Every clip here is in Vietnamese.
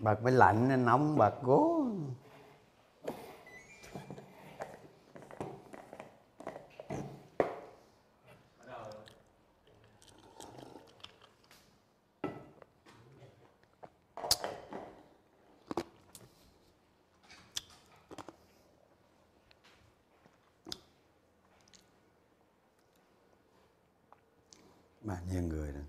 bật máy lạnh nên nóng bật cố bao nhiêu người rồi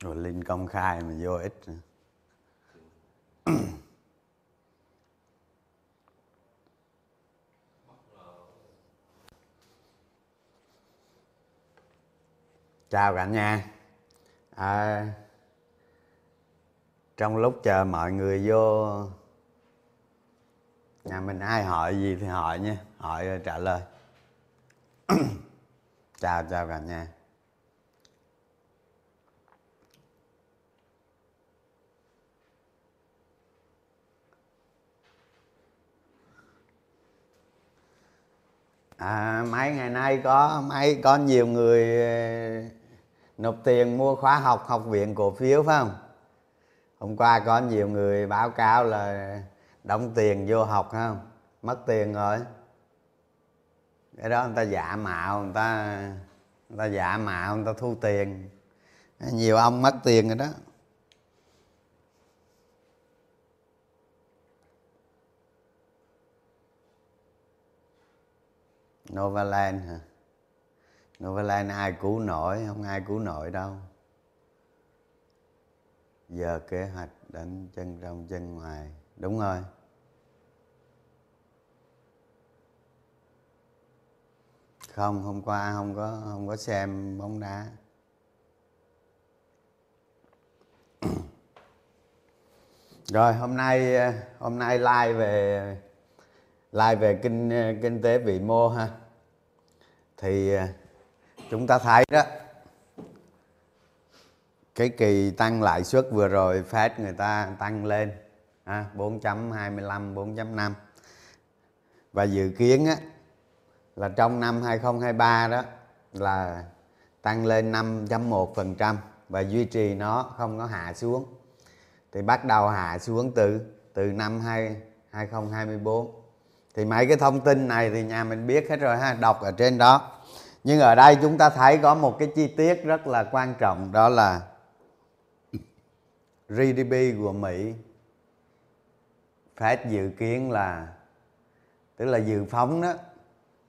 rồi linh công khai mà vô ích nữa. chào cả nhà. À, trong lúc chờ mọi người vô nhà mình ai hỏi gì thì hỏi nha hỏi rồi trả lời. Chào chào cả nhà. À, mấy ngày nay có mấy có nhiều người ờ, nộp tiền mua khóa học học viện cổ phiếu phải không? Hôm qua có nhiều người báo cáo là đóng tiền vô học không? Mất tiền rồi. Cái đó người ta giả mạo người ta người ta giả mạo người ta thu tiền. Nhiều ông mất tiền rồi đó. Novaland hả? Novaland ai cứu nổi, không ai cứu nổi đâu. Giờ kế hoạch đánh chân trong chân ngoài. Đúng rồi. Không, hôm qua không có không có xem bóng đá. Rồi hôm nay hôm nay like về like về kinh ờ, kinh tế vĩ mô ha. Thì ờ, chúng ta thấy đó cái kỳ tăng lãi suất vừa rồi Fed người ta tăng lên à, 4.25 4.5 và dự kiến á, là trong năm 2023 đó là tăng lên 5.1% và duy trì nó không có hạ xuống. Thì bắt đầu hạ xuống từ từ năm 2, 2024 thì mấy cái thông tin này thì nhà mình biết hết rồi ha, đọc ở trên đó. Nhưng ở đây chúng ta thấy có một cái chi tiết rất là quan trọng, đó là GDP của Mỹ Fed dự kiến là, tức là dự phóng đó,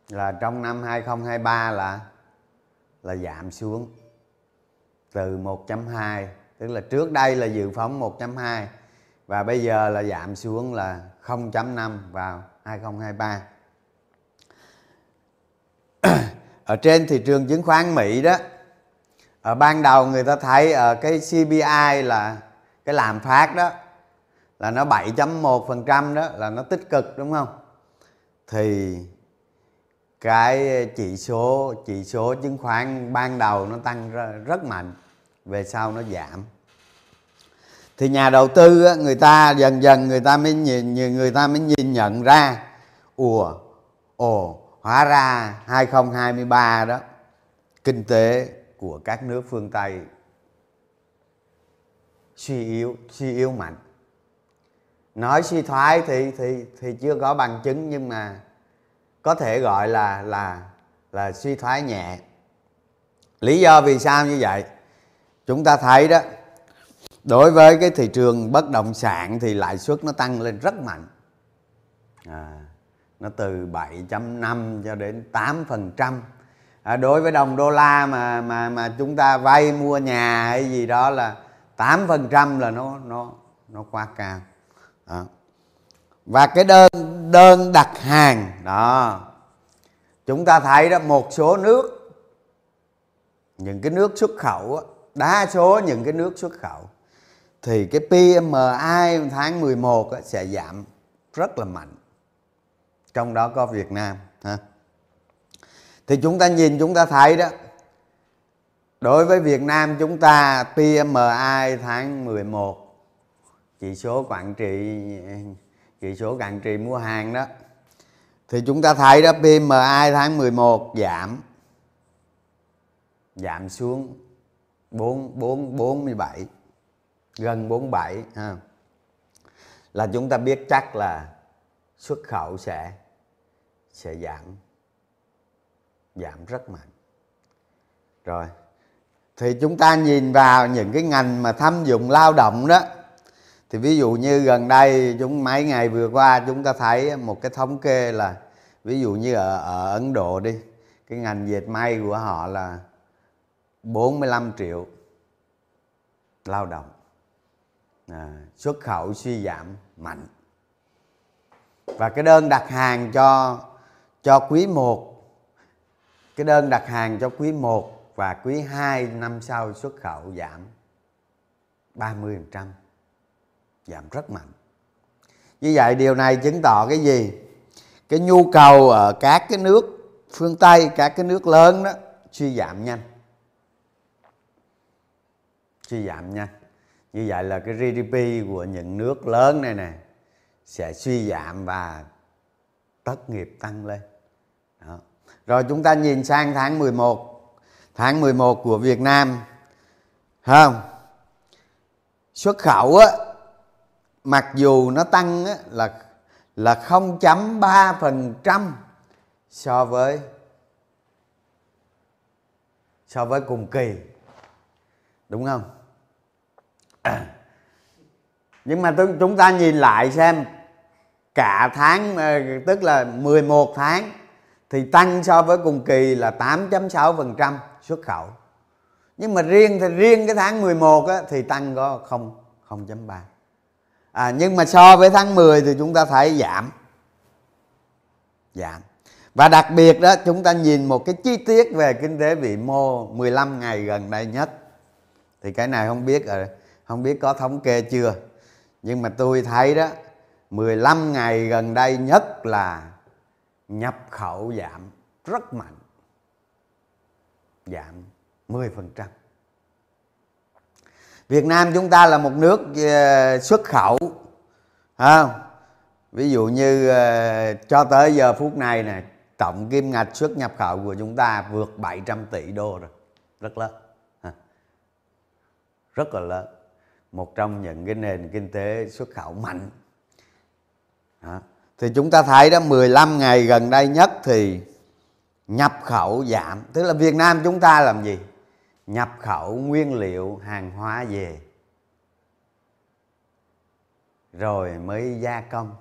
là trong năm 2023 là là giảm xuống từ 1.2 tức là trước đây là dự phóng 1.2 và bây giờ là giảm xuống là 0.5 vào. 2023 ở trên thị trường chứng khoán Mỹ đó, ở ban đầu người ta thấy ở cái CPI là cái làm phát đó, là nó 7.1% đó, là nó tích cực, đúng không? Thì cái chỉ số chỉ số chứng khoán ban đầu nó tăng rất mạnh, về sau nó giảm thì nhà đầu tư người ta dần dần người ta mới nhìn người ta mới nhìn nhận ra ùa ồ, hóa ra 2023 đó, kinh tế của các nước phương Tây suy yếu suy yếu mạnh. Nói suy thoái thì thì thì chưa có bằng chứng, nhưng mà có thể gọi là là là suy thoái nhẹ. Lý do vì sao như vậy? Chúng ta thấy đó đối với cái thị trường bất động sản thì lãi suất nó tăng lên rất mạnh. À, nó từ 7.5 cho đến 8 phần trăm. À, đối với đồng đô la mà mà mà chúng ta vay mua nhà hay gì đó là 8 phần trăm là nó nó nó quá cao. Đó. và cái đơn đơn đặt hàng đó. Chúng ta thấy đó một số nước những cái nước xuất khẩu đa số những cái nước xuất khẩu thì cái PMI tháng 11 sẽ giảm rất là mạnh. Trong đó có Việt Nam, ha. Thì chúng ta nhìn, chúng ta thấy đó, đối với Việt Nam chúng ta PMI tháng 11 chỉ số quản trị, chỉ số quản trị mua hàng đó, thì chúng ta thấy đó PMI tháng 11 giảm giảm xuống 4 4 47 gần 47 ha. Là chúng ta biết chắc là xuất khẩu sẽ sẽ giảm giảm rất mạnh. Rồi. Thì chúng ta nhìn vào những cái ngành mà thâm dụng lao động đó thì ví dụ như gần đây chúng mấy ngày vừa qua chúng ta thấy một cái thống kê là ví dụ như ở, ở Ấn Độ đi cái ngành dệt may của họ là 45 triệu lao động à, xuất khẩu suy giảm mạnh. Và cái đơn đặt hàng cho cho quý 1 cái đơn đặt hàng cho quý 1 và quý 2 năm sau xuất khẩu giảm 30% giảm rất mạnh. Như vậy điều này chứng tỏ cái gì? Cái nhu cầu ở các cái nước phương tây các cái nước lớn đó suy giảm nhanh. Suy giảm nhanh như vậy là cái GDP của những nước lớn này nè sẽ suy giảm và tất nghiệp tăng lên Đó. rồi chúng ta nhìn sang tháng 11 tháng 11 của Việt Nam không xuất khẩu á mặc dù nó tăng á, là là 0.3% so với so với cùng kỳ đúng không. À. nhưng mà chúng ta nhìn lại xem cả tháng ờ, tức là 11 tháng thì tăng so với cùng kỳ là 8.6% xuất khẩu. Nhưng mà riêng thì riêng cái tháng 11 á, thì tăng có 0 0.3 à, nhưng mà so với tháng 10 thì chúng ta thấy giảm. Giảm. Và đặc biệt đó chúng ta nhìn một cái chi tiết về kinh tế vĩ mô 15 ngày gần đây nhất. Thì cái này không biết rồi không biết có thống kê chưa? Nhưng mà tôi thấy đó 15 ngày gần đây nhất là nhập khẩu giảm rất mạnh. Giảm 10% Việt Nam chúng ta là một nước ờ, xuất khẩu không? ví dụ như ờ, cho tới giờ phút này này tổng kim ngạch xuất nhập khẩu của chúng ta vượt 700 tỷ đô rồi. Rất lớn rất là lớn một trong những cái nền kinh tế xuất khẩu mạnh. Đó. thì chúng ta thấy đó 15 ngày gần đây nhất thì nhập khẩu giảm. Tức là Việt Nam chúng ta làm gì? Nhập khẩu nguyên liệu, hàng hóa về. Rồi mới gia công.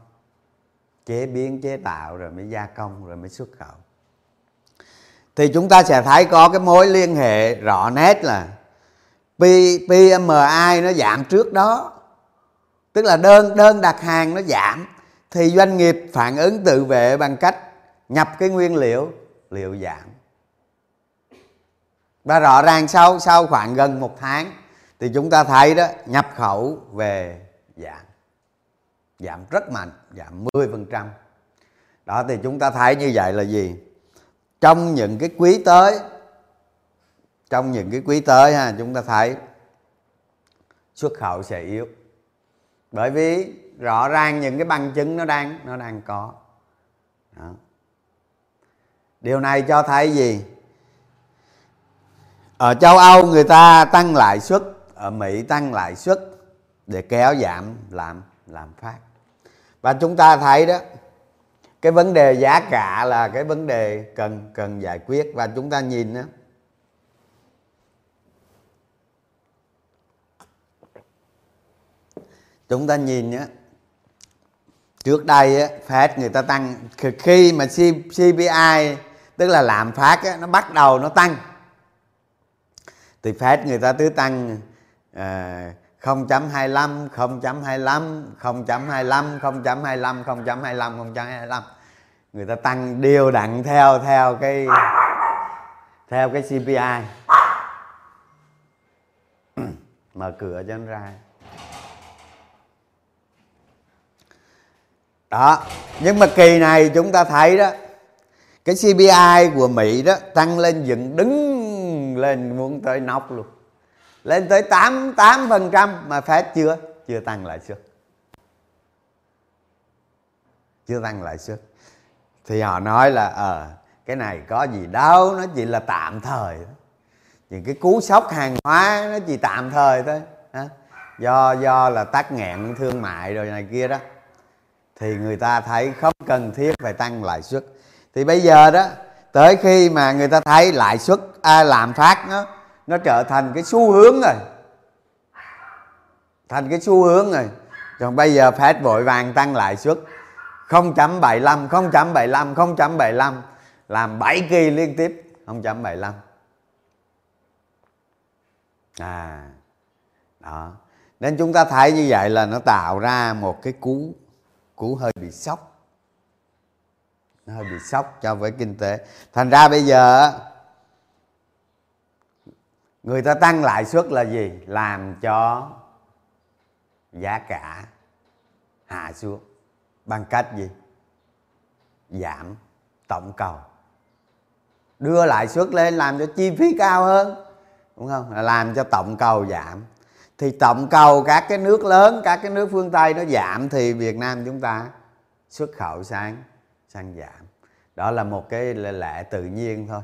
Chế biến, chế tạo rồi mới gia công, rồi mới xuất khẩu. Thì chúng ta sẽ thấy có cái mối liên hệ rõ nét là PMI nó giảm trước đó. Tức là đơn đơn đặt hàng nó giảm. Thì doanh nghiệp phản ứng tự vệ bằng cách nhập cái nguyên liệu liệu giảm. Và rõ ràng sau sau khoảng gần một tháng thì chúng ta thấy đó, nhập khẩu về giảm. Giảm rất mạnh, giảm 10% đó, thì chúng ta thấy như vậy là gì? Trong những cái quý tới trong những cái quý tới ha, chúng ta thấy xuất khẩu sẽ yếu. Bởi vì rõ ràng những cái bằng chứng nó đang nó đang có. Đó. điều này cho thấy gì? Ở châu âu người ta tăng lãi suất, ở mỹ tăng lãi suất để kéo giảm làm làm phát. Và chúng ta thấy đó, cái vấn đề giá cả là cái vấn đề cần cần giải quyết. Và chúng ta nhìn đó chúng ta nhìn nhé trước đây á, Fed người ta tăng. Khi mà CPI tức là lạm phát á, nó bắt đầu nó tăng. Thì Fed người ta cứ tăng à, 0.25 0.25 0.25 0.25 0.25 0.25 người ta tăng đều đặn theo theo cái theo cái CPI mở cửa cho nó ra. đó. Nhưng mà kỳ này chúng ta thấy đó, cái CPI của Mỹ đó tăng lên dựng đứng lên muốn tới nóc luôn. Lên tới 88 phần trăm mà phép chưa chưa tăng lại suất. Chưa tăng lại suất. Thì họ nói là ờ cái này có gì đâu, nó chỉ là tạm thời những cái cú sốc hàng hóa nó chỉ tạm thời thôi do do là tắc nghẹn thương mại rồi này kia đó thì người ta thấy không cần thiết phải tăng lãi suất. Thì bây giờ đó tới khi mà người ta thấy lãi suất à, lạm phát nó nó trở thành cái xu hướng rồi thành cái xu hướng rồi. Còn bây giờ Fed vội vàng tăng lãi suất 0.75 0.75 0.75 làm 7 kỳ liên tiếp 0.75 à đó. Nên chúng ta thấy như vậy là nó tạo ra một cái cú cú hơi bị sốc. Nó hơi bị sốc cho với kinh tế. Thành ra bây giờ người ta tăng lãi suất là gì? Làm cho giá cả hạ xuống. Bằng cách gì? Giảm tổng cầu. Đưa lãi suất lên làm cho chi phí cao hơn, đúng không? Làm cho tổng cầu giảm thì tổng cầu các cái nước lớn, các cái nước phương tây nó giảm thì việt nam chúng ta xuất khẩu sang sang giảm. Đó là một cái lệ tự nhiên thôi.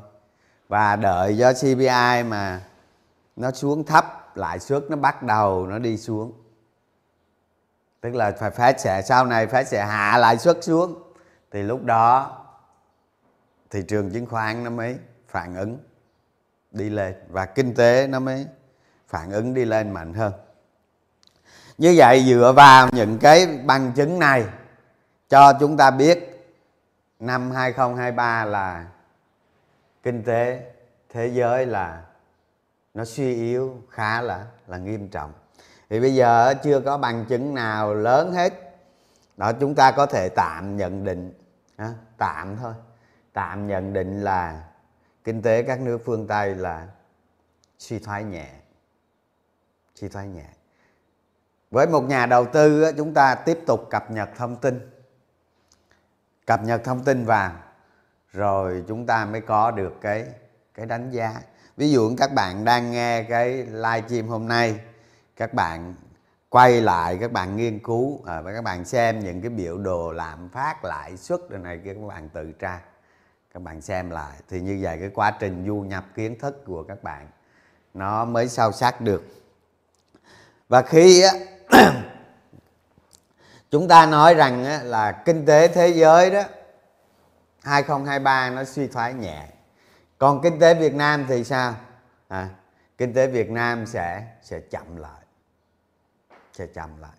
Và đợi do cpi mà nó xuống thấp, lãi suất nó bắt đầu nó đi xuống. Tức là phải phép sẽ, sau này phép sẽ hạ lãi suất xuống. Thì lúc đó thị trường chứng khoán nó mới phản ứng, đi lên. Và kinh tế nó mới phản ứng đi lên mạnh hơn. Như vậy dựa vào những cái bằng chứng này, cho chúng ta biết năm 2023 là kinh tế thế giới là nó suy yếu khá là là nghiêm trọng. Thì bây giờ chưa có bằng chứng nào lớn hết, đó chúng ta có thể tạm nhận định tạm thôi. Tạm nhận định là kinh tế các nước phương tây là suy thoái nhẹ suy thoái nhẹ với một nhà đầu tư chúng ta tiếp tục cập nhật thông tin. Cập nhật thông tin vào rồi chúng ta mới có được cái cái đánh giá. Ví dụ các bạn đang nghe cái live stream hôm nay các bạn quay lại các bạn nghiên cứu à, và các bạn xem những cái biểu đồ lạm phát lãi suất rồi này kia các bạn tự tra các bạn xem lại. Thì như vậy cái quá trình du nhập kiến thức của các bạn nó mới sâu sắc được và khi á, chúng ta nói rằng á, là kinh tế thế giới đó 2023 nó suy thoái nhẹ. Còn kinh tế Việt Nam thì sao? À, kinh tế Việt Nam sẽ sẽ chậm lại sẽ chậm lại.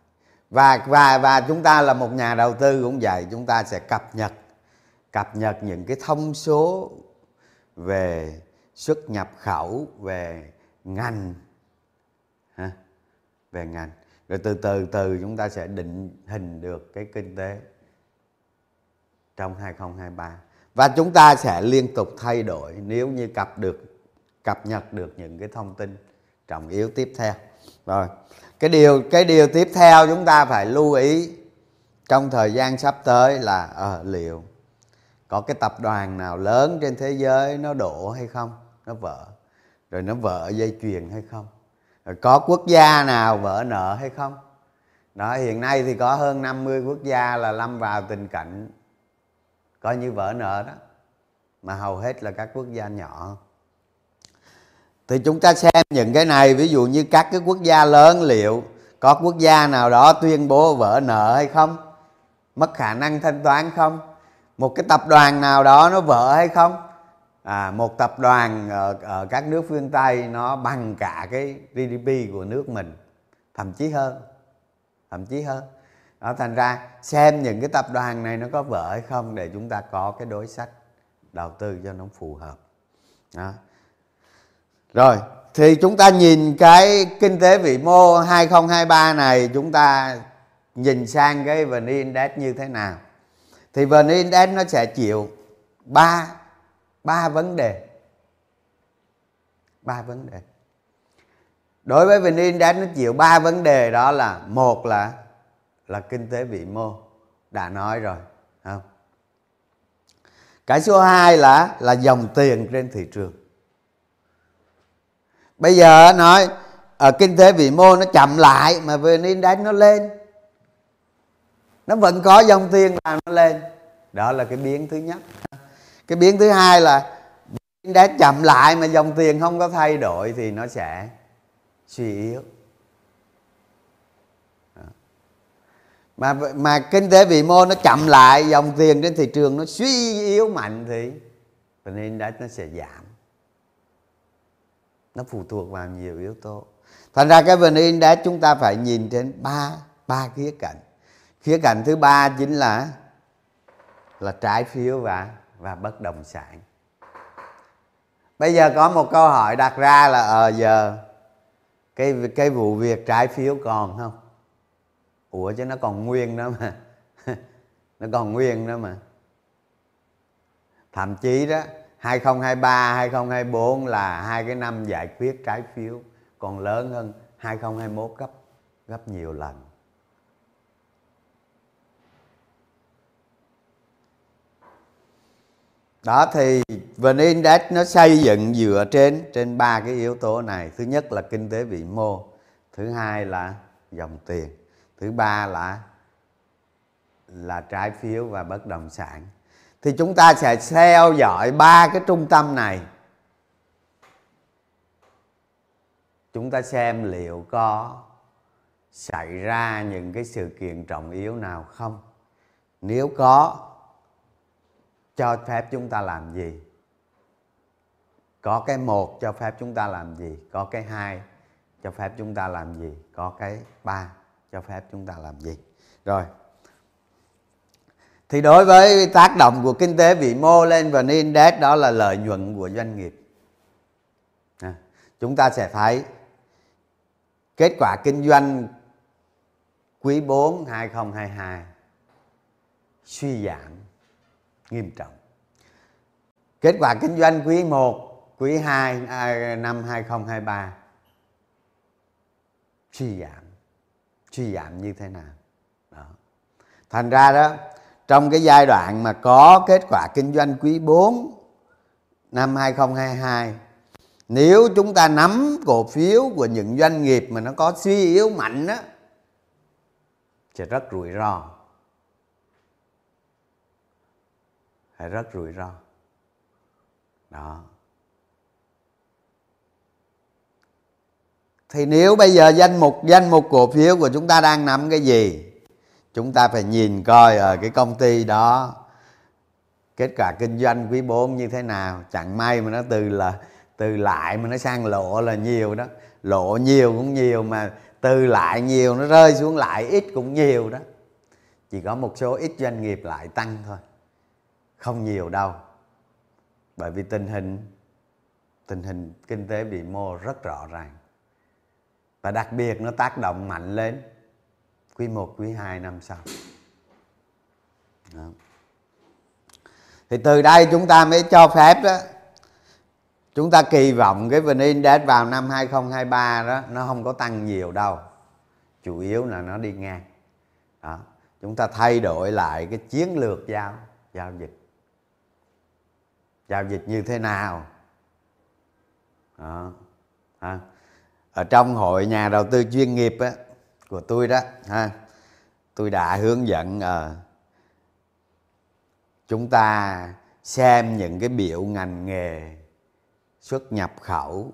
Và và và chúng ta là một nhà đầu tư cũng vậy chúng ta sẽ cập nhật cập nhật những cái thông số về xuất nhập khẩu về ngành về ngành. Rồi từ từ từ chúng ta sẽ định hình được cái kinh tế trong 2023 và chúng ta sẽ liên tục thay đổi nếu như cập được cập nhật được những cái thông tin trọng yếu tiếp theo. Rồi cái điều cái điều tiếp theo chúng ta phải lưu ý trong thời gian sắp tới là à, liệu có cái tập đoàn nào lớn trên thế giới nó đổ hay không nó vỡ rồi nó vỡ dây chuyền hay không có quốc gia nào vỡ nợ hay không? Đó, hiện nay thì có hơn 50 quốc gia là lâm vào tình cảnh coi như vỡ nợ đó, mà hầu hết là các quốc gia nhỏ. Thì chúng ta xem những cái này, ví dụ như các cái quốc gia lớn liệu có quốc gia nào đó tuyên bố vỡ nợ hay không? Mất khả năng thanh toán không? Một cái tập đoàn nào đó nó vỡ hay không? À, một tập đoàn ở, ở các nước phương tây nó bằng cả cái gdp của nước mình thậm chí hơn thậm chí hơn. Đó thành ra xem những cái tập đoàn này nó có vỡ hay không để chúng ta có cái đối sách đầu tư cho nó phù hợp. Đó. rồi thì chúng ta nhìn cái kinh tế vĩ mô 2023 này chúng ta nhìn sang cái VN Index như thế nào. Thì VN Index nó sẽ chịu ba ba vấn đề. Ba vấn đề. Đối với VN Index nó chịu ba vấn đề đó là, một là là kinh tế vĩ mô, đã nói rồi không? Cái số 2 là là dòng tiền trên thị trường. Bây giờ nói ở kinh tế vĩ mô nó chậm lại mà vn index nó lên. Nó vẫn có dòng tiền làm nó lên. Đó là cái biến thứ nhất cái biến thứ hai là đã chậm lại mà dòng tiền không có thay đổi thì nó sẽ suy yếu. Mà mà kinh tế vĩ mô nó chậm lại, dòng tiền trên thị trường nó suy yếu mạnh thì vn index nó sẽ giảm. Nó phụ thuộc vào nhiều yếu tố. Thành ra cái vn index chúng ta phải nhìn trên ba ba khía cạnh. Khía cạnh thứ ba chính là là trái phiếu và và bất động sản. Bây giờ có một câu hỏi đặt ra là ờ giờ cái cái vụ việc trái phiếu còn không? Ủa, chứ nó còn nguyên đó mà. Nó còn nguyên đó mà. Thậm chí đó 2023 2024 là hai cái năm giải quyết trái phiếu còn lớn hơn 2021 gấp gấp nhiều lần. Đó, thì vn index nó xây dựng dựa trên trên ba cái yếu tố này. Thứ nhất là kinh tế vĩ mô, thứ hai là dòng tiền, thứ ba là là trái phiếu và bất động sản. Thì chúng ta sẽ theo dõi ba cái trung tâm này. Chúng ta xem liệu có xảy ra những cái sự kiện trọng yếu nào không. Nếu có cho phép chúng ta làm gì? Có cái một cho phép chúng ta làm gì? Có cái hai cho phép chúng ta làm gì? Có cái ba cho phép chúng ta làm gì? Rồi. Thì đối với tác động của kinh tế vĩ mô lên và index đó là lợi nhuận của doanh nghiệp. À, chúng ta sẽ thấy kết quả kinh doanh quý 4 2022 suy giảm nghiêm trọng. Kết quả kinh doanh quý 1 quý 2 à, năm 2023 suy giảm suy giảm như thế nào? Đó. thành ra đó, trong cái giai đoạn mà có kết quả kinh doanh quý 4 năm 2022 nếu chúng ta nắm cổ phiếu của những doanh nghiệp mà nó có suy yếu mạnh đó sẽ rất rủi ro. Sẽ rất rủi ro. Đó. Thì nếu bây giờ danh mục danh mục cổ phiếu của chúng ta đang nắm cái gì, chúng ta phải nhìn coi ở cái công ty đó, kết quả kinh doanh quý 4 như thế nào. Chẳng may mà nó từ là, từ lại mà nó sang lộ là nhiều đó. Lộ nhiều cũng nhiều mà từ lại nhiều nó rơi xuống lại ít cũng nhiều đó. Chỉ có một số ít doanh nghiệp lại tăng thôi không nhiều đâu. Bởi vì tình hình tình hình kinh tế vĩ mô rất rõ ràng. Và đặc biệt nó tác động mạnh lên quý 1, quý 2 năm sau. Đó. thì từ đây chúng ta mới cho phép đó chúng ta kỳ vọng cái vn index vào năm 2023 đó nó không có tăng nhiều đâu. Chủ yếu là nó đi ngang. Đó. Chúng ta thay đổi lại cái chiến lược giao giao dịch giao dịch như thế nào? Đó ha. Ở trong hội nhà đầu tư chuyên nghiệp á, của tôi đó ha tôi đã hướng dẫn à, chúng ta xem những cái biểu ngành nghề xuất nhập khẩu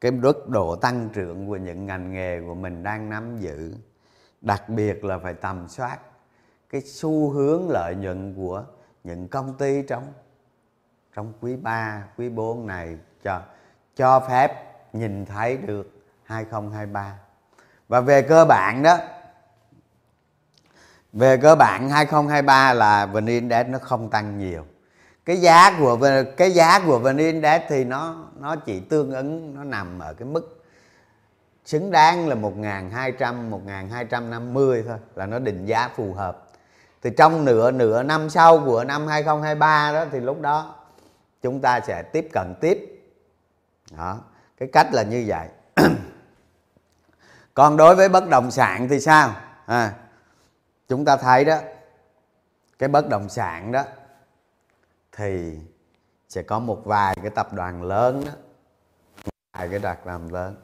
cái mức độ tăng trưởng của những ngành nghề của mình đang nắm giữ. Đặc biệt là phải tầm soát cái xu hướng lợi nhuận của những công ty trong trong quý 3, quý 4 này cho cho phép nhìn thấy được 2023. Và về cơ bản đó về cơ bản 2023 là VN Index nó không tăng nhiều. Cái giá của cái giá của VN Index thì nó nó chỉ tương ứng nó nằm ở cái mức xứng đáng là 1200 1250 thôi là nó định giá phù hợp. Thì trong nửa nửa năm sau của năm 2023 đó thì lúc đó chúng ta sẽ tiếp cận tiếp. Đó cái cách là như vậy. Còn đối với bất động sản thì sao? À, chúng ta thấy đó cái bất động sản đó thì sẽ có một vài cái tập đoàn lớn đó vài cái đặc làm lớn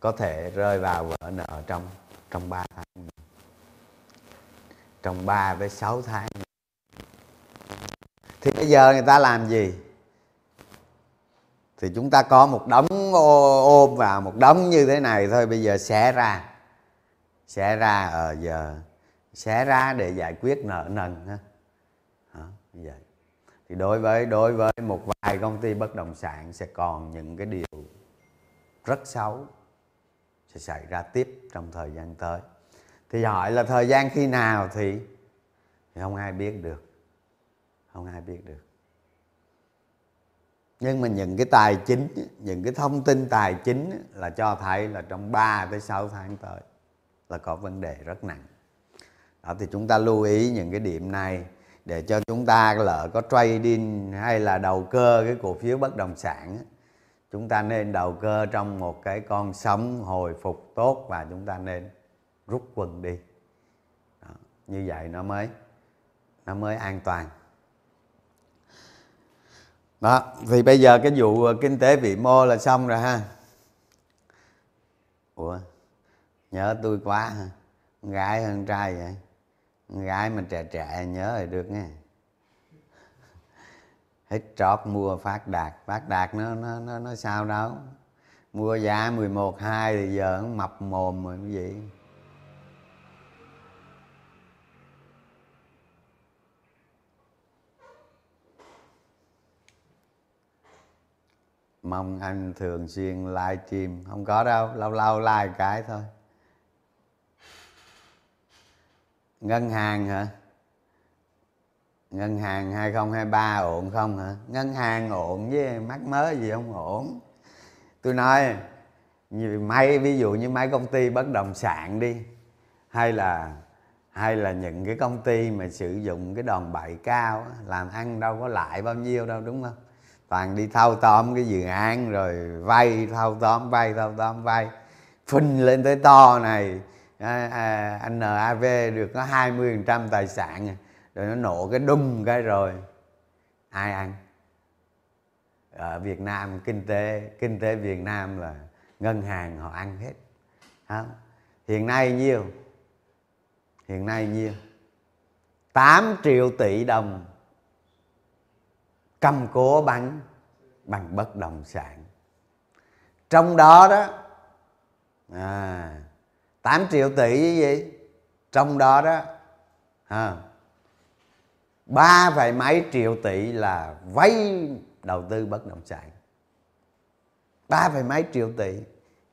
có thể rơi vào vỡ nợ trong trong 3 tháng trong 3 với 6 tháng thì bây giờ người ta làm gì? Thì chúng ta có một đống ôm vào một đống như thế này thôi bây giờ xé ra. Xé ra ở ờ, giờ xé ra để giải quyết nợ nần ha. Như vậy. Thì đối với đối với một vài công ty bất động sản sẽ còn những cái điều rất xấu sẽ xảy ra tiếp trong thời gian tới. Thì hỏi là thời gian khi nào thì, thì không ai biết được. Không ai biết được nhưng mà những cái tài chính những cái thông tin tài chính là cho thấy là trong 3 tới 6 tháng tới là có vấn đề rất nặng. Đó thì chúng ta lưu ý những cái điểm này để cho chúng ta lỡ có trading hay là đầu cơ cái cổ phiếu bất động sản chúng ta nên đầu cơ trong một cái con sóng hồi phục tốt và chúng ta nên rút quân đi. Đó, như vậy nó mới nó mới an toàn đó thì bây giờ cái vụ ờ, kinh tế vĩ mô là xong rồi ha. Ủa nhớ tôi quá ha. Gái hơn trai vậy? Gái mà trẻ trẻ nhớ thì được nghe hết trót mua phát đạt. Phát đạt nó nó nó, nó sao đâu? Mua giá 11 2 thì giờ nó mập mồm rồi cái gì? Mong anh thường xuyên live stream. Không có đâu, lâu lâu like cái thôi. Ngân hàng hả? Ngân hàng 2023 ổn không hả? Ngân hàng ổn với mắc mớ gì không ổn. Tôi nói, như mấy, ví dụ như mấy công ty bất động sản đi, hay là hay là những cái công ty mà sử dụng cái đòn bẩy cao làm ăn đâu có lại bao nhiêu đâu, đúng không? Toàn đi thâu tóm cái dự án rồi vay thâu tóm vay thâu tóm vay. Phình lên tới to này à, à, anh NAV được có 20% tài sản à. rồi nó nổ cái đùng cái rồi. Ai ăn? Ở Việt Nam kinh tế kinh tế Việt Nam là ngân hàng họ ăn hết. Không? hiện nay nhiêu? Hiện nay nhiêu? 8 triệu tỷ đồng cầm cố bằng bằng bất động sản. Trong đó đó à, 8 triệu tỷ cái gì? Trong đó đó à, ba vài mấy triệu tỷ là vay đầu tư bất động sản. Ba vài mấy triệu tỷ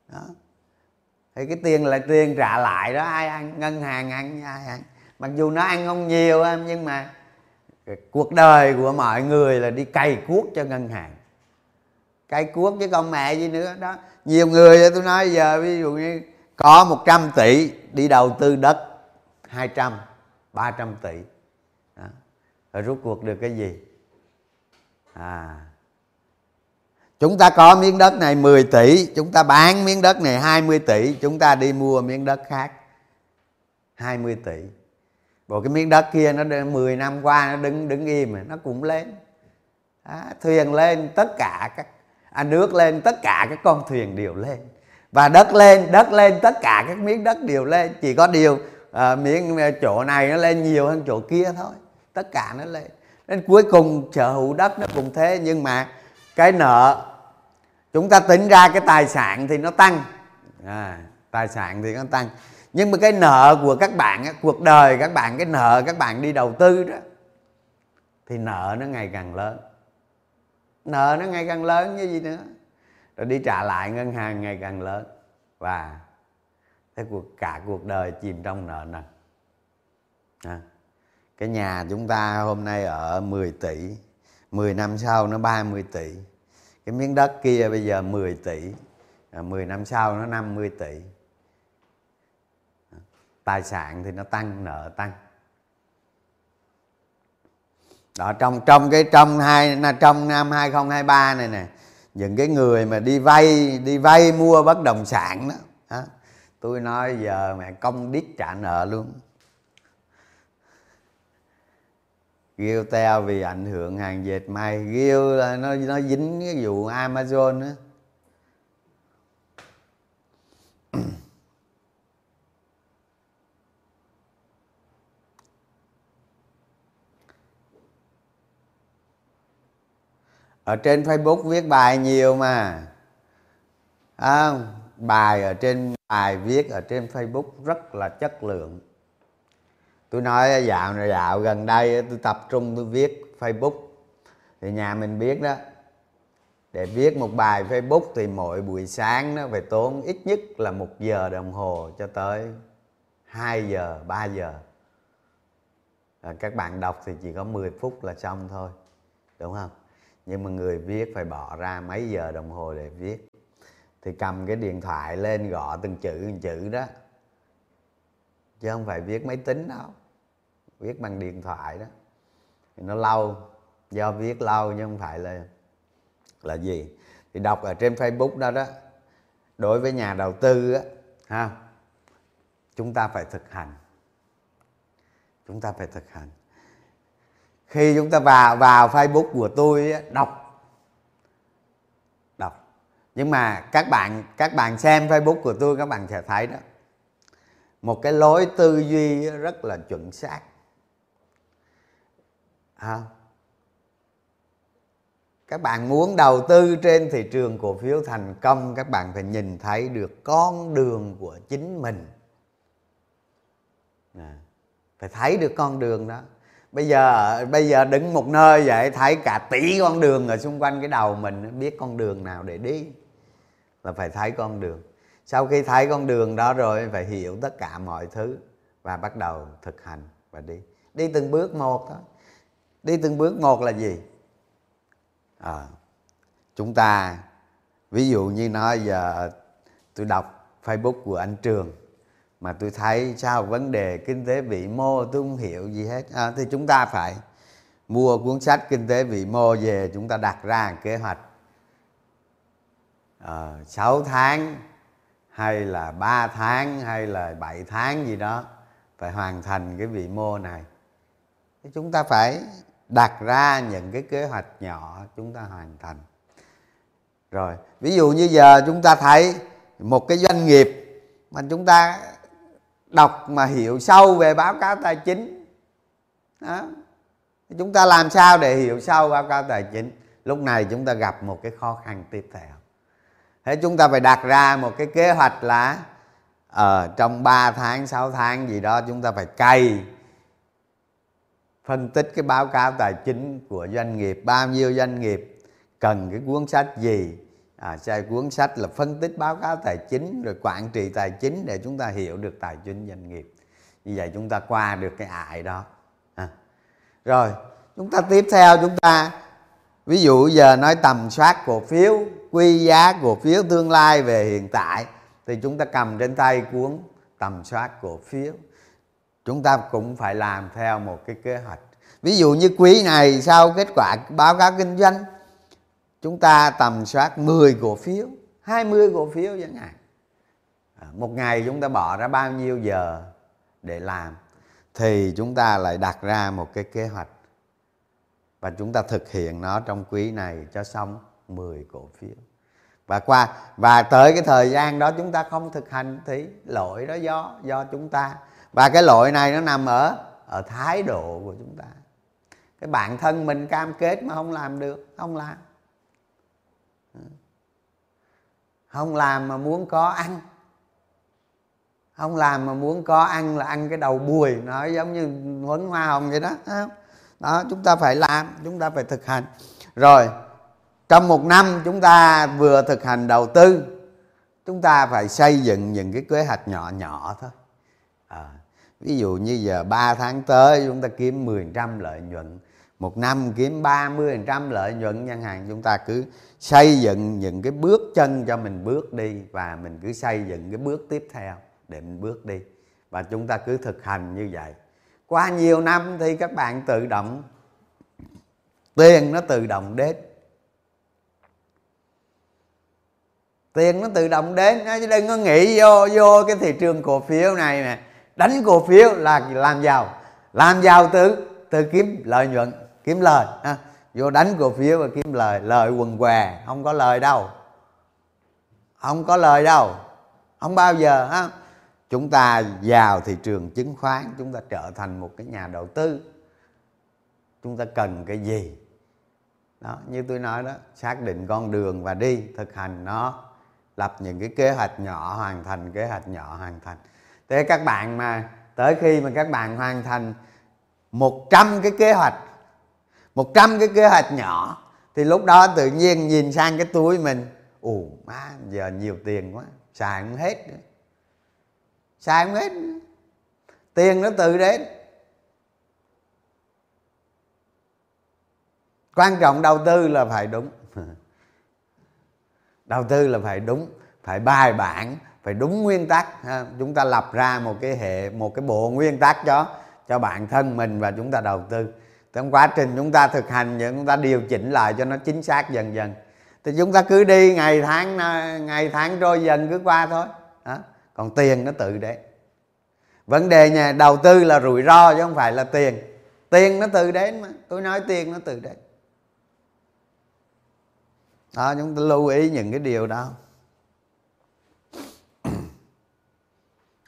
đó. Thì cái tiền là tiền trả lại đó ai ăn? Ngân hàng ăn ai ăn? Mặc dù nó ăn không nhiều nhưng mà cái cuộc đời của mọi người là đi cày cuốc cho ngân hàng. Cày cuốc chứ con mẹ gì nữa, đó. Nhiều người tôi nói giờ ví dụ như có 100 tỷ đi đầu tư đất 200 300 tỷ. Đó. rồi rút cuộc được cái gì? À. Chúng ta có miếng đất này 10 tỷ, chúng ta bán miếng đất này 20 tỷ, chúng ta đi mua miếng đất khác 20 tỷ bộ cái miếng đất kia nó 10 năm qua nó đứng đứng im mà nó cũng lên. À, thuyền lên tất cả các à, nước lên tất cả các con thuyền đều lên. Và đất lên đất lên tất cả các miếng đất đều lên. Chỉ có điều à, miếng chỗ này nó lên nhiều hơn chỗ kia thôi. Tất cả nó lên. Nên cuối cùng sở hữu đất nó cũng thế nhưng mà cái nợ chúng ta tính ra cái tài sản thì nó tăng. À, tài sản thì nó tăng nhưng mà cái nợ của các bạn cuộc đời các bạn cái nợ các bạn đi đầu tư đó thì nợ nó ngày càng lớn. Nợ nó ngày càng lớn như gì nữa. Rồi đi trả lại ngân hàng ngày càng lớn. Và cái cuộc cả cuộc đời chìm trong nợ nần. À, cái nhà chúng ta hôm nay ở 10 tỷ 10 năm sau nó 30 tỷ. Cái miếng đất kia bây giờ 10 tỷ à, 10 năm sau nó 50 tỷ tài sản thì nó tăng, nợ tăng. Đó, trong trong cái, trong hai trong năm 2023 này nè, những cái người mà đi vay đi vay mua bất động sản đó đó tôi nói giờ mẹ công đít trả nợ luôn. Ghiêu teo vì ảnh hưởng hàng dệt may Ghiêu là nó nó dính cái vụ Amazon á. Ở trên facebook viết bài nhiều mà. À, bài ở trên bài viết ở trên facebook rất là chất lượng. Tôi nói dạo này dạo gần đây tôi tập trung tôi viết facebook. Thì nhà mình biết đó để viết một bài facebook thì mỗi buổi sáng nó phải tốn ít nhất là một giờ đồng hồ cho tới 2 giờ 3 giờ. À, các bạn đọc thì chỉ có 10 phút là xong thôi đúng không? Nhưng mà người viết phải bỏ ra mấy giờ đồng hồ để viết. Thì cầm cái điện thoại lên gõ từng chữ từng chữ đó. Chứ không phải viết máy tính đâu. Viết bằng điện thoại đó. Thì nó lâu. Do viết lâu nhưng không phải là là gì. Thì đọc ở trên facebook đó đó, đối với nhà đầu tư á, ha, chúng ta phải thực hành. Chúng ta phải thực hành khi chúng ta vào vào facebook của tôi đọc. Đọc. Nhưng mà các bạn các bạn xem facebook của tôi các bạn sẽ thấy đó. Một cái lối tư duy rất là chuẩn xác. À, các bạn muốn đầu tư trên thị trường cổ phiếu thành công các bạn phải nhìn thấy được con đường của chính mình. À, phải thấy được con đường đó bây giờ bây giờ đứng một nơi vậy thấy cả tỷ con đường ở xung quanh cái đầu mình biết con đường nào để đi. Là phải thấy con đường. Sau khi thấy con đường đó rồi phải hiểu tất cả mọi thứ và bắt đầu thực hành và đi. Đi từng bước một thôi. Đi từng bước một là gì? À, chúng ta ví dụ như nói giờ tôi đọc facebook của anh trường mà tôi thấy sao? Vấn đề kinh tế vĩ mô tôi không hiểu gì hết. À, thì chúng ta phải mua cuốn sách kinh tế vĩ mô về chúng ta đặt ra kế hoạch. Ờ, à, 6 tháng hay là 3 tháng hay là 7 tháng gì đó phải hoàn thành cái vĩ mô này. Thì chúng ta phải đặt ra những cái kế hoạch nhỏ chúng ta hoàn thành. Rồi ví dụ như giờ chúng ta thấy một cái doanh nghiệp mà chúng ta đọc mà hiểu sâu về báo cáo tài chính. Đó. chúng ta làm sao để hiểu sâu báo cáo tài chính? Lúc này chúng ta gặp một cái khó khăn tiếp theo. Thế chúng ta phải đặt ra một cái kế hoạch là ở uh, trong 3 tháng 6 tháng gì đó chúng ta phải cày phân tích cái báo cáo tài chính của doanh nghiệp bao nhiêu doanh nghiệp cần cái cuốn sách gì à, sai cuốn sách là phân tích báo cáo tài chính rồi quản trị tài chính để chúng ta hiểu được tài chính doanh nghiệp. Như vậy chúng ta qua được cái ải đó. À. rồi chúng ta tiếp theo chúng ta ví dụ giờ nói tầm soát cổ phiếu quy giá cổ phiếu tương lai về hiện tại thì chúng ta cầm trên tay cuốn tầm soát cổ phiếu. Chúng ta cũng phải làm theo một cái kế hoạch. Ví dụ như quý này sau kết quả báo cáo kinh doanh chúng ta tầm soát 10 cổ phiếu 20 cổ phiếu chẳng hạn. À, một ngày chúng ta bỏ ra bao nhiêu giờ để làm, thì chúng ta lại đặt ra một cái kế hoạch. Và chúng ta thực hiện nó trong quý này cho xong 10 cổ phiếu. Và qua, và tới cái thời gian đó chúng ta không thực hành thì lỗi đó do do chúng ta. Và cái lỗi này nó nằm ở ở thái độ của chúng ta. Cái bản thân mình cam kết mà không làm được, không làm. Không làm mà muốn có ăn. Không làm mà muốn có ăn là ăn cái đầu bùi nó giống như huấn hoa hồng vậy đó đó chúng ta phải làm chúng ta phải thực hành. Rồi trong một năm chúng ta vừa thực hành đầu tư chúng ta phải xây dựng những cái kế hoạch nhỏ nhỏ thôi. À, ví dụ như giờ 3 tháng tới chúng ta kiếm 10% lợi nhuận một năm kiếm 30% lợi nhuận ngân hàng, chúng ta cứ xây dựng những cái bước chân cho mình bước đi và mình cứ xây dựng cái bước tiếp theo để mình bước đi. Và chúng ta cứ thực hành như vậy. Qua nhiều năm thì các bạn tự động, tiền nó tự động đến. Tiền nó tự động đến chứ đừng có nghĩ vô vô cái thị trường cổ phiếu này nè. Đánh cổ phiếu là làm giàu. Làm giàu từ từ kiếm lợi nhuận kiếm lời, ha. vô đánh cổ phiếu và kiếm lời. Lời quần què, không có lời đâu. Không có lời đâu. Không bao giờ, ha. Chúng ta vào thị trường chứng khoán, chúng ta trở thành một cái nhà đầu tư. Chúng ta cần cái gì? Đó, như tôi nói đó, xác định con đường và đi, thực hành nó, lập những cái kế hoạch nhỏ, hoàn thành kế hoạch nhỏ, hoàn thành. Thế các bạn mà, tới khi mà các bạn hoàn thành 100 cái kế hoạch 100 cái kế hoạch nhỏ. Thì lúc đó tự nhiên nhìn sang cái túi mình. Ồ, má, giờ nhiều tiền quá. Xài không hết nữa. Xài không hết nữa. tiền nó tự đến. Quan trọng đầu tư là phải đúng. Đầu tư là phải đúng, phải bài bản, phải đúng nguyên tắc, ha. chúng ta lập ra một cái hệ, một cái bộ nguyên tắc cho cho bản thân mình và chúng ta đầu tư trong quá trình chúng ta thực hành chúng ta điều chỉnh lại cho nó chính xác dần dần. Thì chúng ta cứ đi, ngày tháng ờ, ngày tháng trôi dần cứ qua thôi. Đó. còn tiền nó tự đến vấn đề nhà đầu tư là rủi ro chứ không phải là tiền. Tiền nó tự đến mà. Tôi nói tiền nó tự đến. Đó, chúng ta lưu ý những cái điều đó.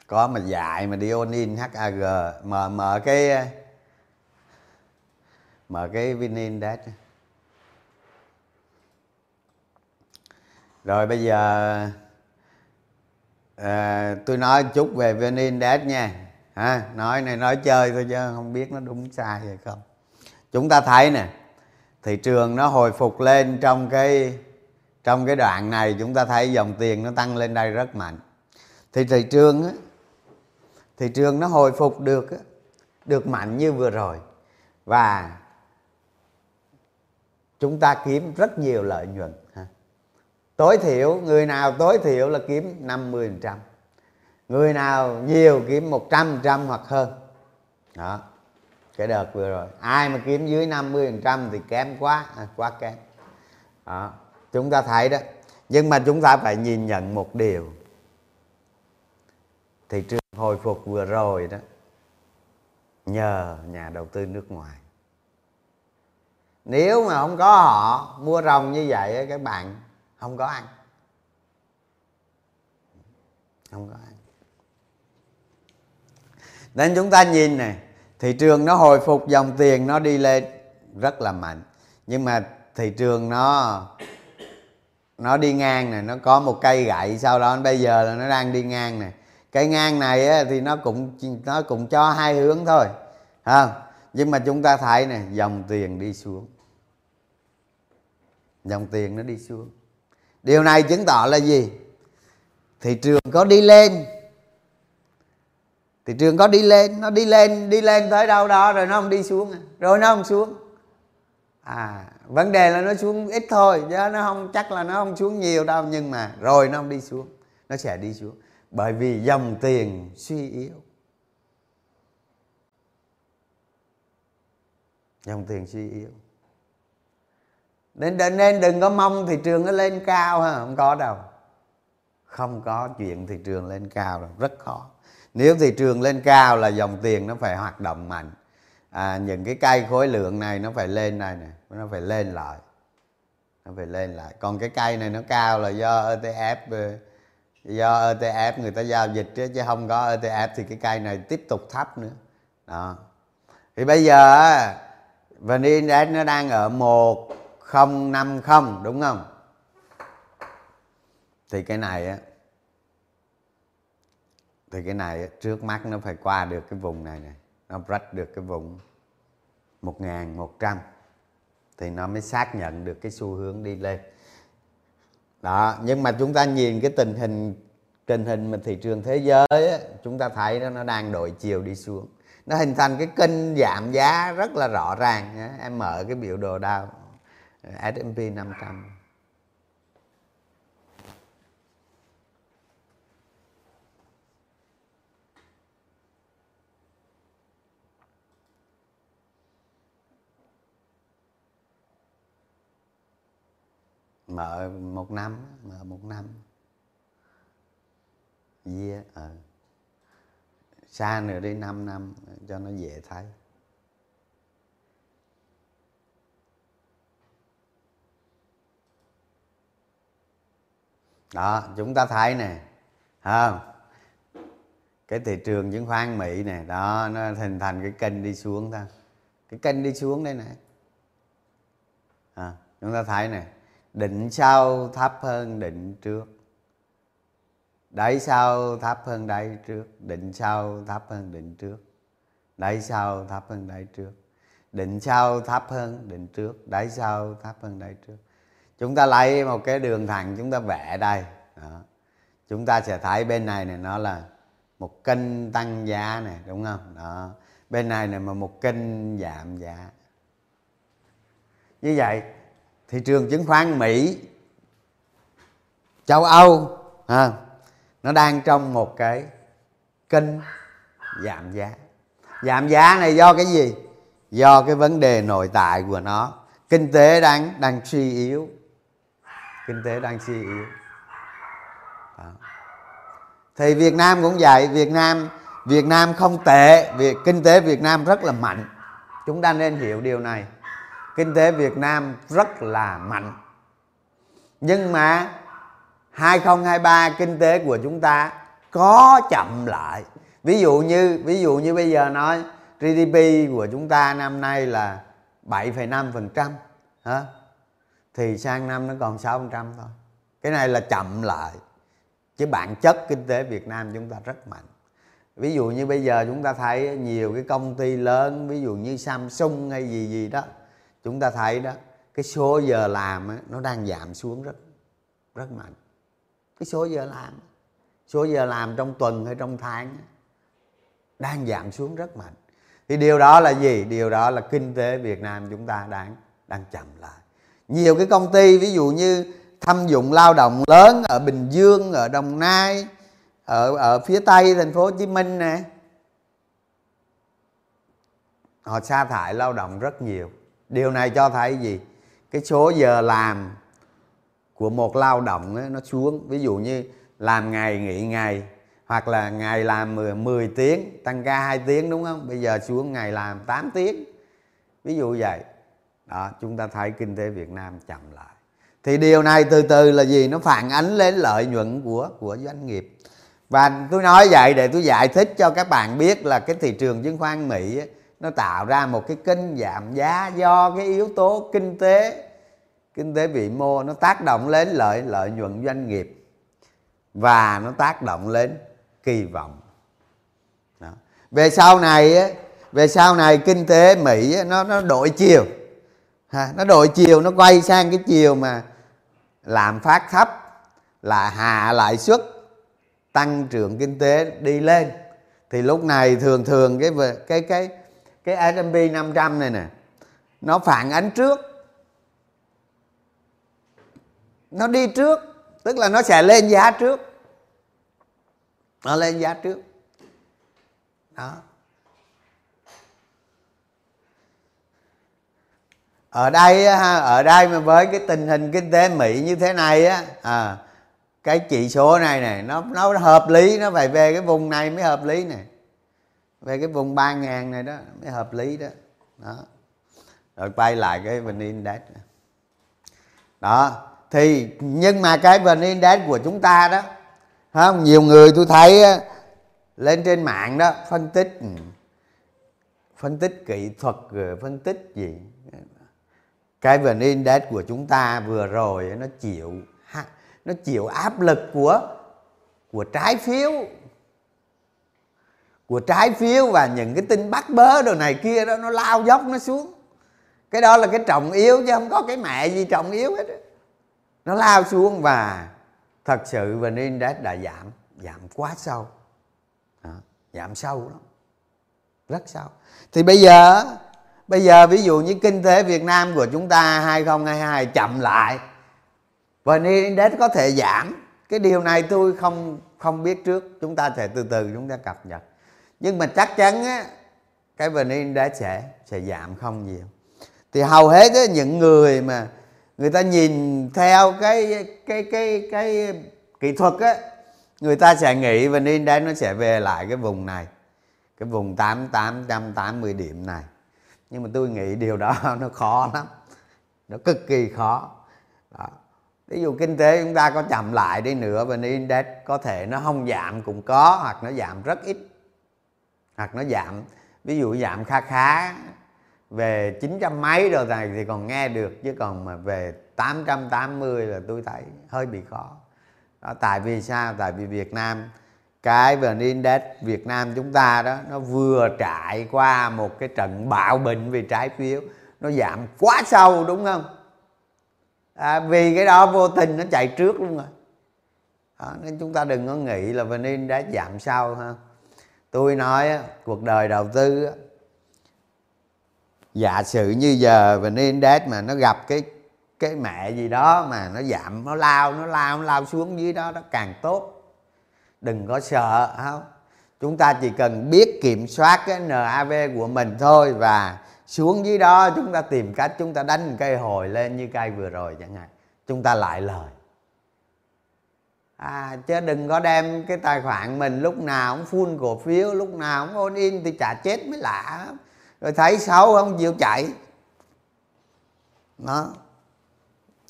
Có mà dạy mà đi on in HAG mở mở cái mở cái vin index rồi bây giờ à, tôi nói chút về vin index nha. Ha nói này nói chơi thôi chứ không biết nó đúng sai hay không. Chúng ta thấy nè thị trường nó hồi phục lên trong cái trong cái đoạn này chúng ta thấy dòng tiền nó tăng lên đây rất mạnh. Thì thị trường á, thị trường nó hồi phục được được mạnh như vừa rồi. Và chúng ta kiếm rất nhiều lợi nhuận tối thiểu người nào tối thiểu là kiếm 50% người nào nhiều kiếm 100% hoặc hơn. Đó cái đợt vừa rồi. Ai mà kiếm dưới 50% thì kém quá à, quá kém. Đó chúng ta thấy đó. Nhưng mà chúng ta phải nhìn nhận một điều. Thị trường hồi phục vừa rồi đó nhờ nhà đầu tư nước ngoài nếu mà không có họ mua rồng như vậy các bạn không có ăn. Không có ăn. Nên chúng ta nhìn này thị trường nó hồi phục dòng tiền nó đi lên rất là mạnh. Nhưng mà thị trường nó nó đi ngang này nó có một cây gậy sau đó bây giờ là nó đang đi ngang này cây ngang này á, thì nó cũng nó cũng cho hai hướng thôi không? Nhưng mà chúng ta thấy này dòng tiền đi xuống dòng tiền nó đi xuống. Điều này chứng tỏ là gì? Thị trường có đi lên. Thị trường có đi lên, nó đi lên đi lên tới đâu đó rồi nó không đi xuống à. rồi nó không xuống. À vấn đề là nó xuống ít thôi, chứ nó không, chắc là nó không xuống nhiều đâu, nhưng mà rồi nó không đi xuống, nó sẽ đi xuống. Bởi vì dòng tiền suy yếu. Dòng tiền suy yếu nên nên đừng có mong thị trường nó lên cao ha không có đâu. Không có chuyện thị trường lên cao đâu rất khó. Nếu thị trường lên cao là dòng tiền nó phải hoạt động mạnh. À, những cái cây khối lượng này nó phải lên này nè nó phải lên lại. Nó phải lên lại. Còn cái cây này nó cao là do ETF do ETF người ta giao dịch chứ, chứ không có ETF thì cái cây này tiếp tục thấp nữa. Đó. Thì bây giờ VN Index nó đang ở một 1050 đúng không? Thì cái này á thì cái này trước mắt nó phải qua được cái vùng này này nó break được cái vùng 1100 thì nó mới xác nhận được cái xu hướng đi lên. Đó nhưng mà chúng ta nhìn cái tình hình tình hình mà thị trường thế giới á, chúng ta thấy đó nó đang đổi chiều đi xuống. Nó hình thành cái kênh giảm giá rất là rõ ràng nhé. em mở cái biểu đồ đao. S&P 500 mở một năm mở một năm. Yeah, ờ. xa nữa đi 5 năm cho nó dễ thấy. Đó chúng ta thấy nè không? Cái thị trường chứng khoán mỹ này đó nó hình thành cái kênh đi xuống thôi cái kênh đi xuống đây nè. À, chúng ta thấy này định sau thấp hơn định trước. Đáy sau thấp hơn đáy trước. Định sau thấp hơn định trước. Đáy sau thấp hơn đáy trước. Định sau thấp hơn định trước. Đáy sau thấp hơn đáy trước chúng ta lấy một cái đường thẳng chúng ta vẽ đây. Đó. chúng ta sẽ thấy bên này này nó là một kênh tăng giá này đúng không? Đó. Bên này này mà một kênh giảm giá. Như vậy thị trường chứng khoán mỹ châu âu à, nó đang trong một cái kênh giảm giá. Giảm giá này do cái gì? Do cái vấn đề nội tại của nó. Kinh tế đang đang suy yếu kinh tế đang suy yếu. Đó. thì Việt Nam cũng vậy Việt Nam Việt Nam không tệ việc kinh tế Việt Nam rất là mạnh. Chúng ta nên hiểu điều này. Kinh tế Việt Nam rất là mạnh. Nhưng mà 2023 kinh tế của chúng ta có chậm lại. Ví dụ như ví dụ như bây giờ nói GDP của chúng ta năm nay là 7,5% hả? Thì sang năm nó còn 6% thôi. Cái này là chậm lại. Chứ bản chất kinh tế Việt Nam chúng ta rất mạnh. Ví dụ như bây giờ chúng ta thấy nhiều cái công ty lớn ví dụ như Samsung hay gì gì đó chúng ta thấy đó cái số giờ làm ấy, nó đang giảm xuống rất rất mạnh. Cái số giờ làm số giờ làm trong tuần hay trong tháng đang giảm xuống rất mạnh. Thì điều đó là gì? Điều đó là kinh tế Việt Nam chúng ta đang đang chậm lại nhiều cái công ty ví dụ như thâm dụng lao động lớn ở Bình Dương ở Đồng Nai ở ở phía tây thành phố Hồ Chí Minh nè. Họ sa thải lao động rất nhiều. Điều này cho thấy gì? Cái số giờ làm của một lao động ấy, nó xuống. Ví dụ như làm ngày nghỉ ngày hoặc là ngày làm 10, 10 tiếng tăng ca 2 tiếng đúng không? Bây giờ xuống ngày làm 8 tiếng. Ví dụ vậy đó chúng ta thấy kinh tế Việt Nam chậm lại. Thì điều này từ từ là gì? Nó phản ánh lên lợi nhuận của của doanh nghiệp. Và tôi nói vậy để tôi giải thích cho các bạn biết là cái thị trường chứng khoán Mỹ ấy, nó tạo ra một cái kênh giảm giá do cái yếu tố kinh tế kinh tế vĩ mô nó tác động lên lợi lợi nhuận doanh nghiệp và nó tác động lên kỳ vọng. Đó. về sau này về sau này kinh tế mỹ nó nó đổi chiều ha, nó đổi chiều nó quay sang cái chiều mà làm phát thấp là hạ lãi suất tăng trưởng kinh tế đi lên. Thì lúc này thường thường cái cái cái cái S&P 500 này nè nó phản ánh trước. Nó đi trước tức là nó sẽ lên giá trước. Nó lên giá trước. Đó. Ở đây ở đây mà với cái tình hình kinh tế mỹ như thế này á à, cái chỉ số này này nó nó hợp lý nó phải về cái vùng này mới hợp lý này về cái vùng ba ngàn này đó mới hợp lý đó. Đó. Rồi quay lại cái vn index đó thì nhưng mà cái vn index của chúng ta đó không nhiều người tôi thấy lên trên mạng đó phân tích ừ, phân tích kỹ thuật rồi phân tích gì cái vn index của chúng ta vừa rồi nó chịu nó chịu áp lực của của trái phiếu. Của trái phiếu và những cái tin bắt bớ đồ này kia đó nó lao dốc nó xuống. Cái đó là cái trọng yếu chứ không có cái mẹ gì trọng yếu hết nó lao xuống và thật sự vn index đã giảm giảm quá sâu. Đó, giảm sâu lắm rất sâu. Thì bây giờ bây giờ ví dụ như kinh tế Việt Nam của chúng ta 2022 chậm lại vn index có thể giảm. Cái điều này tôi không không biết trước chúng ta sẽ từ từ chúng ta cập nhật. Nhưng mà chắc chắn á cái vn index sẽ sẽ giảm không nhiều. Thì hầu hết á, những người mà người ta nhìn theo cái cái cái cái kỹ thuật á người ta sẽ nghĩ vn index nó sẽ về lại cái vùng này cái vùng tám tám trăm tám mươi điểm này nhưng mà tôi nghĩ điều đó nó khó lắm. Nó cực kỳ khó. Đó. ví dụ kinh tế chúng ta có chậm lại đi nữa, và index có thể nó không giảm cũng có, hoặc nó giảm rất ít, hoặc nó giảm, ví dụ giảm khá khá về 900 mấy rồi này thì còn nghe được, chứ còn mà về 880 là tôi thấy hơi bị khó. Đó, tại vì sao? Tại vì Việt Nam cái vn index Việt Nam chúng ta đó nó vừa trải qua một cái trận bạo bệnh về trái phiếu nó giảm quá sâu đúng không? À, vì cái đó vô tình nó chạy trước luôn rồi. Đó, nên chúng ta đừng có nghĩ là vn index giảm sâu ha. Tôi nói cuộc đời đầu tư giả sử như giờ vn index mà nó gặp cái cái mẹ gì đó mà nó giảm nó lao nó lao nó lao xuống dưới đó nó càng tốt đừng có sợ không chúng ta chỉ cần biết kiểm soát cái NAV của mình thôi và xuống dưới đó chúng ta tìm cách chúng ta đánh cây hồi lên như cây vừa rồi chẳng hạn. Chúng ta lại lời. À, chứ đừng có đem cái tài khoản mình lúc nào cũng full cổ phiếu lúc nào cũng ôn in thì chả chết mới lạ. Rồi thấy xấu không chịu chạy. Đó.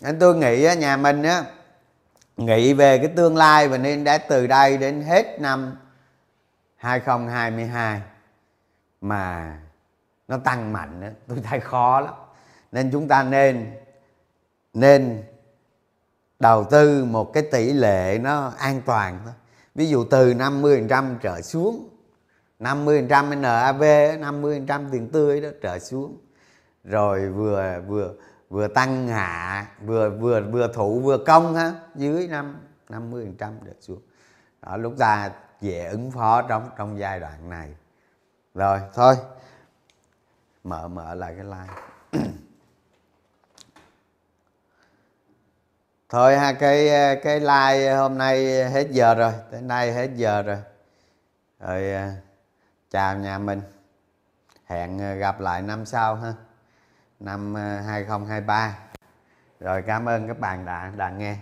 Nên tôi nghĩ nhà mình á nghĩ về cái tương lai và nên đã từ đây đến hết năm 2022 mà nó tăng mạnh đó, tôi thấy khó lắm. Nên chúng ta nên nên đầu tư một cái tỷ lệ nó an toàn thôi. Ví dụ từ 50% trở xuống 50% NAV 50% tiền tươi đó trở xuống. Rồi vừa vừa vừa tăng hạ vừa vừa vừa thủ, vừa công ha dưới năm 50 phần trăm được xuống. Đó, lúc ta dễ ứng phó trong trong giai đoạn này. Rồi, thôi, mở mở lại cái like thôi ha, cái cái like hôm nay hết giờ rồi, tới nay hết giờ rồi. Rồi à, chào nhà mình. Hẹn gặp lại năm sau ha năm ờ, 2023 rồi cảm ơn các bạn đã đã nghe.